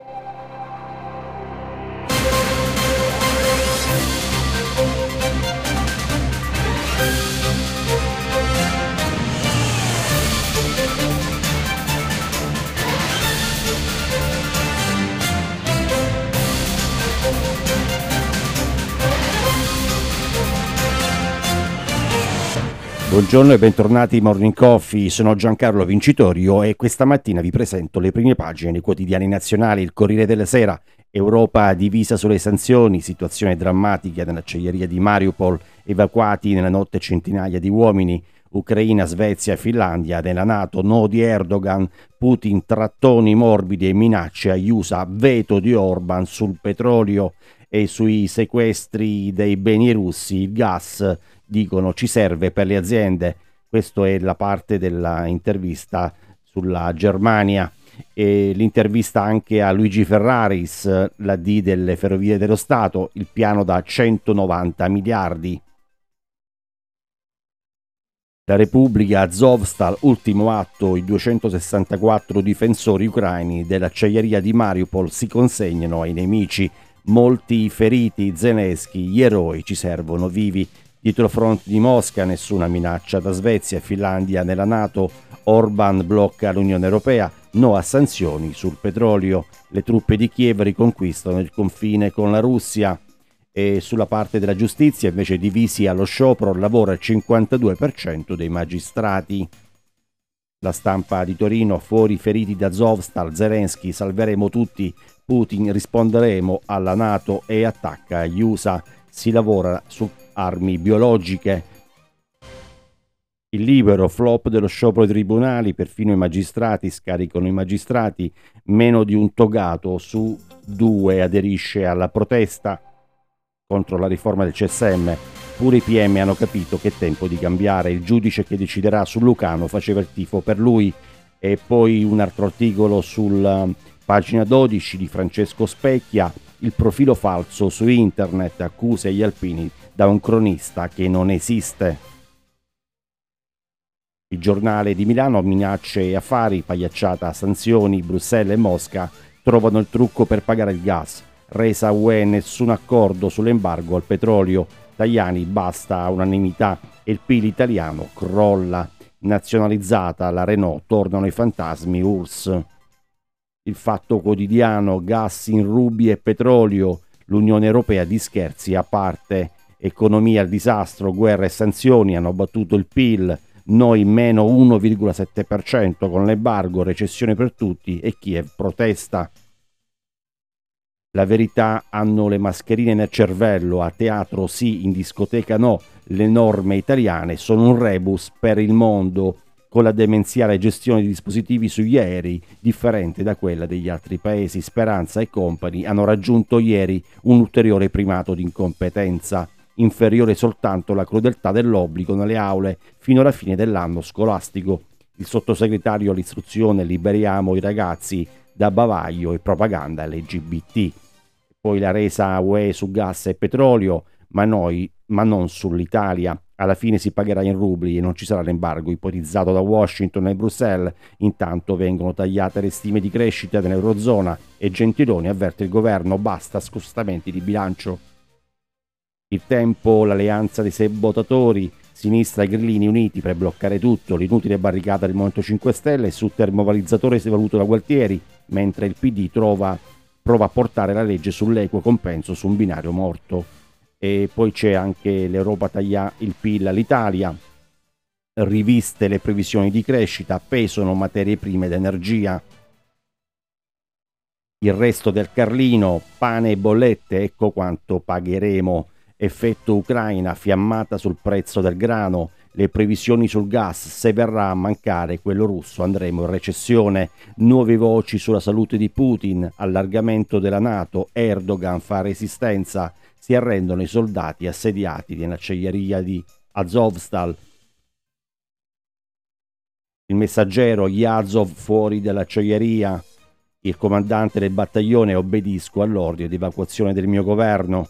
you Buongiorno e bentornati in Morning Coffee, sono Giancarlo Vincitorio e questa mattina vi presento le prime pagine dei quotidiani nazionali, il Corriere della Sera, Europa divisa sulle sanzioni, situazione drammatica nell'acciaieria di Mariupol, evacuati nella notte centinaia di uomini, Ucraina, Svezia e Finlandia, nella Nato, no di Erdogan, Putin, trattoni morbidi e minacce agli USA, veto di Orban sul petrolio e sui sequestri dei beni russi, il gas dicono ci serve per le aziende. Questa è la parte dell'intervista sulla Germania e l'intervista anche a Luigi Ferraris, la D delle Ferrovie dello Stato, il piano da 190 miliardi. La Repubblica Azovstal, ultimo atto, i 264 difensori ucraini dell'acciaieria di Mariupol si consegnano ai nemici. Molti feriti, Zelensky, gli eroi ci servono vivi. Dietro front di Mosca nessuna minaccia da Svezia e Finlandia nella Nato, Orban blocca l'Unione Europea, no a sanzioni sul petrolio, le truppe di Kiev riconquistano il confine con la Russia e sulla parte della giustizia invece divisi allo sciopero lavora il 52% dei magistrati. La stampa di Torino, fuori feriti da Zovstal, Zelensky, salveremo tutti, Putin risponderemo alla Nato e attacca gli USA. Si lavora su armi biologiche. Il libero flop dello sciopero dei tribunali, perfino i magistrati scaricano i magistrati, meno di un togato su due aderisce alla protesta contro la riforma del CSM. Pure i PM hanno capito che è tempo di cambiare. Il giudice che deciderà su Lucano faceva il tifo per lui. E poi un altro articolo sulla pagina 12 di Francesco Specchia, il profilo falso su internet, accuse agli alpini da un cronista che non esiste. Il giornale di Milano, minacce e affari, pagliacciata, sanzioni, Bruxelles e Mosca trovano il trucco per pagare il gas. Resa UE nessun accordo sull'embargo al petrolio. Tajani basta unanimità e il PIL italiano crolla. Nazionalizzata la Renault, tornano i fantasmi URSS. Il fatto quotidiano, gas in rubi e petrolio, l'Unione Europea di scherzi a parte economia al disastro, guerra e sanzioni hanno battuto il PIL, noi meno 1,7% con l'embargo, recessione per tutti e Kiev protesta. La verità hanno le mascherine nel cervello, a teatro sì, in discoteca no, le norme italiane sono un rebus per il mondo, con la demenziale gestione di dispositivi sugli aerei differente da quella degli altri paesi. Speranza e compagni hanno raggiunto ieri un ulteriore primato di incompetenza inferiore soltanto la crudeltà dell'obbligo nelle aule fino alla fine dell'anno scolastico. Il sottosegretario all'istruzione Liberiamo i ragazzi da bavaglio e propaganda LGBT. Poi la resa UE su gas e petrolio, ma, noi, ma non sull'Italia. Alla fine si pagherà in rubli e non ci sarà l'embargo ipotizzato da Washington e Bruxelles. Intanto vengono tagliate le stime di crescita dell'Eurozona e Gentiloni avverte il governo basta scostamenti di bilancio. Il tempo, l'alleanza dei sabotatori, sinistra e grillini uniti per bloccare tutto, l'inutile barricata del Movimento 5 Stelle, su termovalorizzatore si valuta da Gualtieri, mentre il PD trova, prova a portare la legge sull'equo compenso su un binario morto. E poi c'è anche l'Europa taglia il PIL all'Italia, riviste le previsioni di crescita, pesano materie prime ed energia. Il resto del Carlino, pane e bollette, ecco quanto pagheremo. Effetto Ucraina, fiammata sul prezzo del grano, le previsioni sul gas, se verrà a mancare quello russo andremo in recessione, nuove voci sulla salute di Putin, allargamento della Nato, Erdogan fa resistenza, si arrendono i soldati assediati nell'acciaieria di Azovstal. Il messaggero Yazov fuori dall'acciaieria, il comandante del battaglione obbedisco all'ordine di evacuazione del mio governo.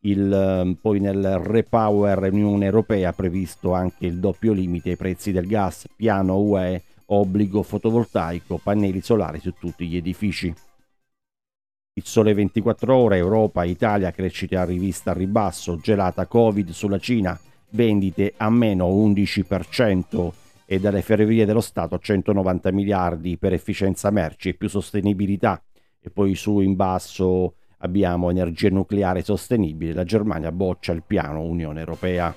Il, ehm, poi nel Repower Unione Europea previsto anche il doppio limite ai prezzi del gas, piano UE, obbligo fotovoltaico, pannelli solari su tutti gli edifici. Il sole 24 ore, Europa, Italia, crescita rivista a ribasso, gelata Covid sulla Cina, vendite a meno 11% e dalle ferrovie dello Stato 190 miliardi per efficienza merci e più sostenibilità. E poi su in basso abbiamo energia nucleare sostenibile, la Germania boccia il piano Unione Europea.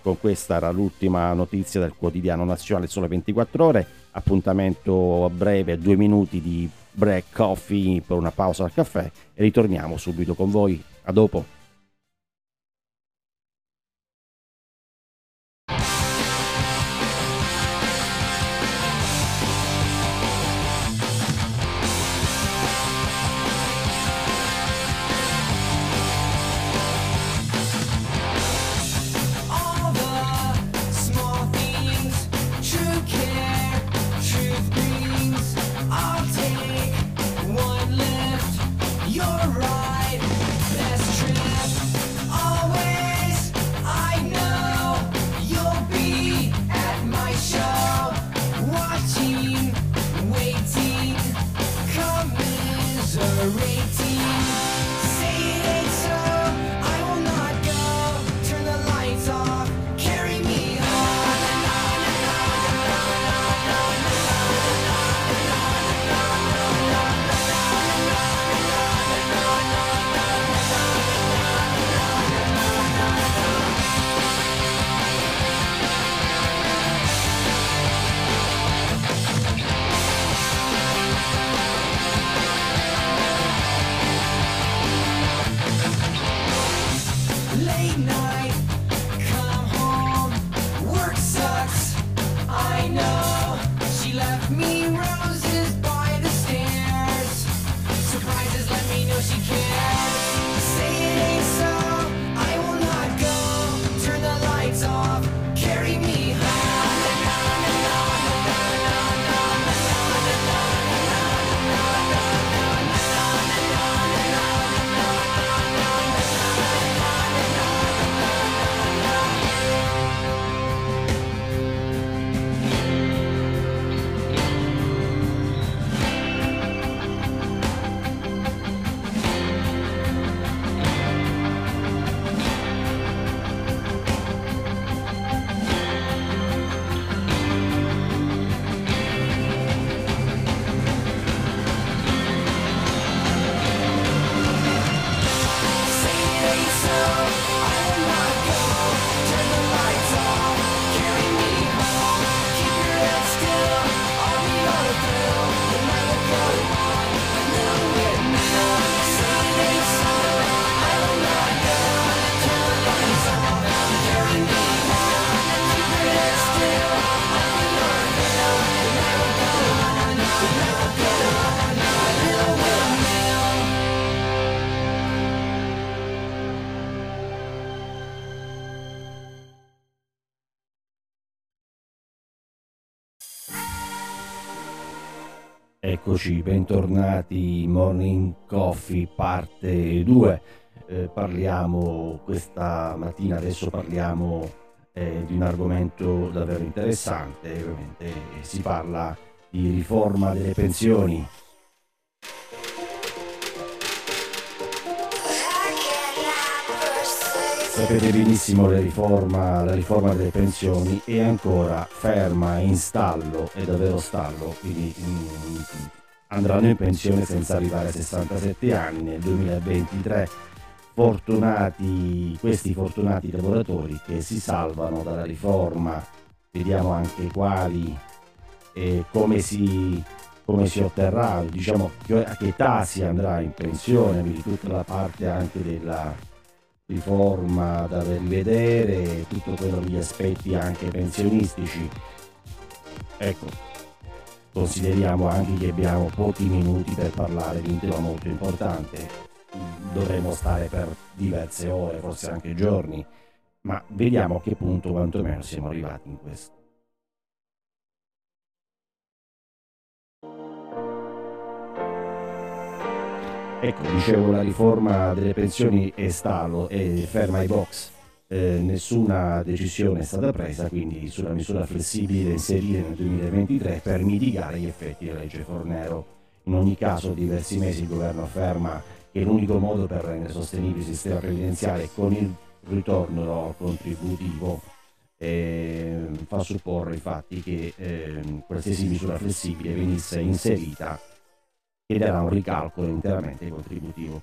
Con questa era l'ultima notizia del quotidiano nazionale Sole 24 ore, appuntamento a breve, due minuti di break coffee per una pausa al caffè e ritorniamo subito con voi. A dopo. Eccoci, bentornati Morning Coffee parte 2. Eh, parliamo questa mattina, adesso parliamo eh, di un argomento davvero interessante, ovviamente si parla di riforma delle pensioni. Sapete benissimo la riforma, la riforma, delle pensioni è ancora ferma, in stallo, è davvero stallo, quindi mm, andranno in pensione senza arrivare a 67 anni. Nel 2023. Fortunati, questi fortunati lavoratori che si salvano dalla riforma, vediamo anche quali e come si, come si otterrà, diciamo a che età si andrà in pensione, quindi tutta la parte anche della riforma da rivedere, tutto quello gli aspetti anche pensionistici. Ecco, consideriamo anche che abbiamo pochi minuti per parlare di un tema molto importante. Dovremmo stare per diverse ore, forse anche giorni, ma vediamo a che punto quantomeno siamo arrivati in questo. Ecco, dicevo, la riforma delle pensioni è stallo e ferma ai box. Eh, nessuna decisione è stata presa quindi sulla misura flessibile inserire nel 2023 per mitigare gli effetti della legge Fornero. In ogni caso, diversi mesi il governo afferma che l'unico modo per rendere sostenibile il sistema previdenziale con il ritorno contributivo eh, fa supporre infatti che eh, qualsiasi misura flessibile venisse inserita chiederà un ricalcolo interamente contributivo.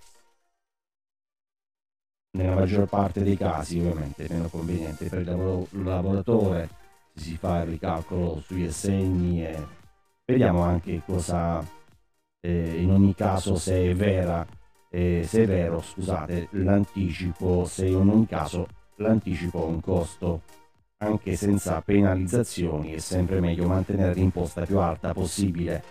Nella maggior parte dei casi ovviamente è meno conveniente per il lavoratore si fa il ricalcolo sugli assegni e vediamo anche cosa eh, in ogni caso se è vera eh, se è vero scusate l'anticipo se in ogni caso l'anticipo ha un costo anche senza penalizzazioni è sempre meglio mantenere l'imposta più alta possibile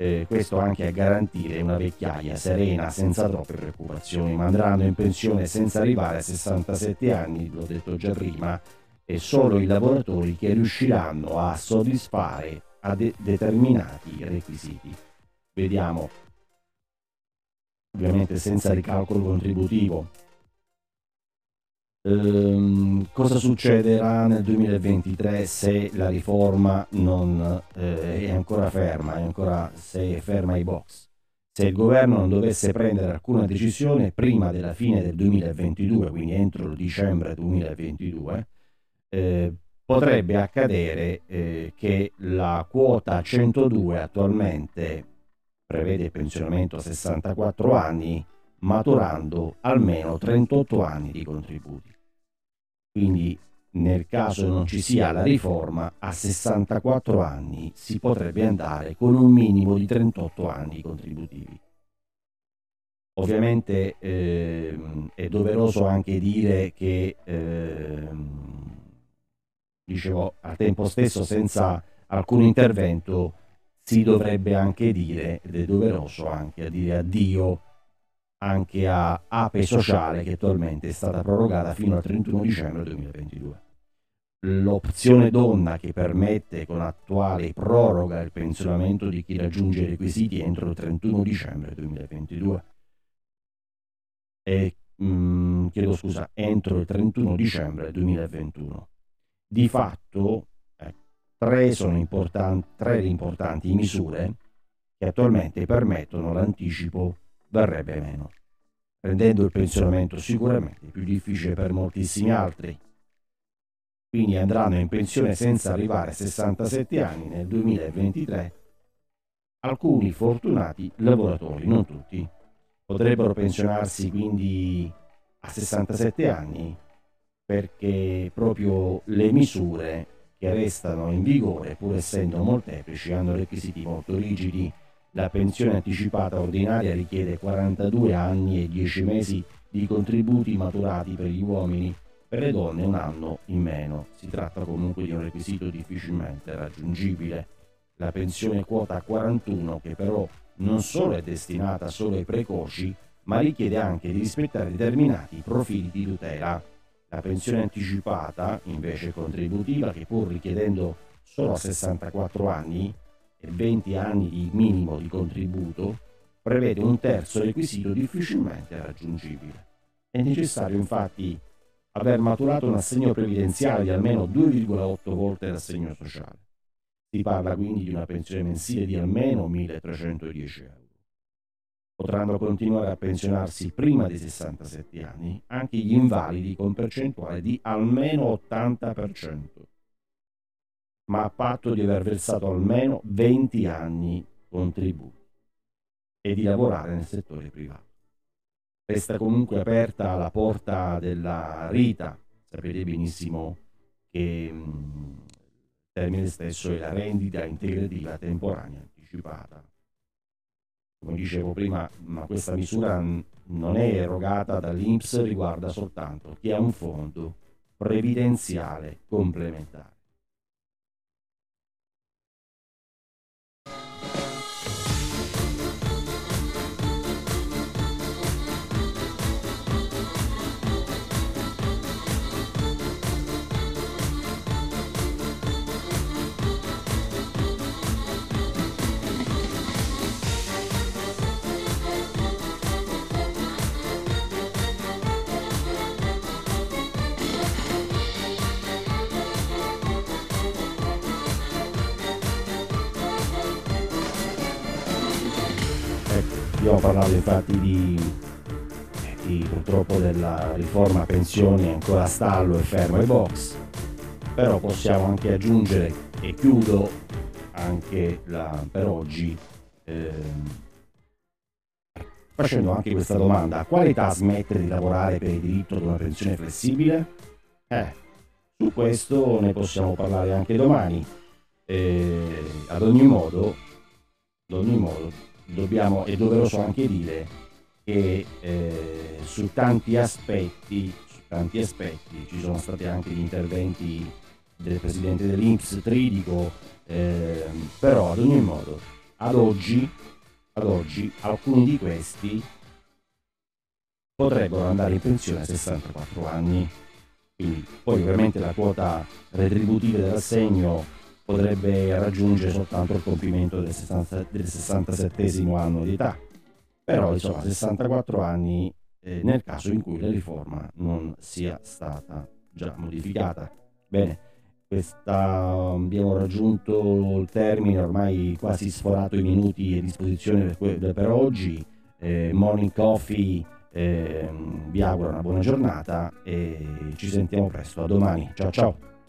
eh, questo anche a garantire una vecchiaia serena senza troppe preoccupazioni. Ma andranno in pensione senza arrivare a 67 anni l'ho detto già prima e solo i lavoratori che riusciranno a soddisfare a de- determinati requisiti. Vediamo. Ovviamente senza ricalcolo contributivo Ehm, cosa succederà nel 2023 se la riforma non eh, è ancora ferma, è ancora, se è ferma ai box? Se il governo non dovesse prendere alcuna decisione prima della fine del 2022, quindi entro dicembre 2022, eh, potrebbe accadere eh, che la quota 102 attualmente prevede pensionamento a 64 anni, maturando almeno 38 anni di contributi. Quindi nel caso non ci sia la riforma, a 64 anni si potrebbe andare con un minimo di 38 anni contributivi. Ovviamente eh, è doveroso anche dire che, eh, dicevo, al tempo stesso, senza alcun intervento, si dovrebbe anche dire, ed è doveroso anche dire addio anche a Ape Sociale che attualmente è stata prorogata fino al 31 dicembre 2022. L'opzione donna che permette con attuale proroga il pensionamento di chi raggiunge i requisiti entro il 31 dicembre 2022 e mh, mm, chiedo scusa, entro il 31 dicembre 2021. Di fatto eh, tre sono importanti, tre importanti misure che attualmente permettono l'anticipo verrebbe meno, rendendo il pensionamento sicuramente più difficile per moltissimi altri. Quindi andranno in pensione senza arrivare a 67 anni nel 2023 alcuni fortunati lavoratori, non tutti, potrebbero pensionarsi quindi a 67 anni perché proprio le misure che restano in vigore, pur essendo molteplici, hanno requisiti molto rigidi la pensione anticipata ordinaria richiede 42 anni e 10 mesi di contributi maturati per gli uomini, per le donne un anno in meno. Si tratta comunque di un requisito difficilmente raggiungibile. La pensione quota 41, che però non solo è destinata solo ai precoci, ma richiede anche di rispettare determinati profili di tutela. La pensione anticipata, invece contributiva, che pur richiedendo solo a 64 anni, e 20 anni di minimo di contributo, prevede un terzo requisito difficilmente raggiungibile. È necessario infatti aver maturato un assegno previdenziale di almeno 2,8 volte l'assegno sociale. Si parla quindi di una pensione mensile di almeno 1.310 euro. Potranno continuare a pensionarsi prima dei 67 anni anche gli invalidi con percentuale di almeno 80% ma a patto di aver versato almeno 20 anni contributi e di lavorare nel settore privato. Resta comunque aperta la porta della Rita, sapete benissimo che il termine stesso è la rendita integrativa temporanea anticipata. Come dicevo prima, ma questa misura non è erogata dall'Inps, riguarda soltanto chi ha un fondo previdenziale complementare. Abbiamo parlato infatti di, di purtroppo della riforma pensioni ancora stallo e fermo ai box, però possiamo anche aggiungere e chiudo anche la, per oggi eh, facendo anche questa domanda, a quale età smettere di lavorare per il diritto ad una pensione flessibile? Eh, su questo ne possiamo parlare anche domani. Eh, ad ogni modo, ad ogni modo, dobbiamo, è doveroso anche dire che eh, su tanti aspetti, su tanti aspetti ci sono stati anche gli interventi del presidente dell'Inps Tridico, eh, però ad ogni modo, ad oggi ad oggi alcuni di questi potrebbero andare in pensione a 64 anni. Quindi, poi ovviamente la quota retributiva dell'assegno potrebbe raggiungere soltanto il compimento del, 60, del 67 anno di età. Però insomma 64 anni eh, nel caso in cui la riforma non sia stata già modificata. Bene, questa, abbiamo raggiunto il termine, ormai quasi sforato i minuti a disposizione per, per oggi. Eh, morning Coffee eh, vi auguro una buona giornata e ci sentiamo presto. A domani. Ciao ciao.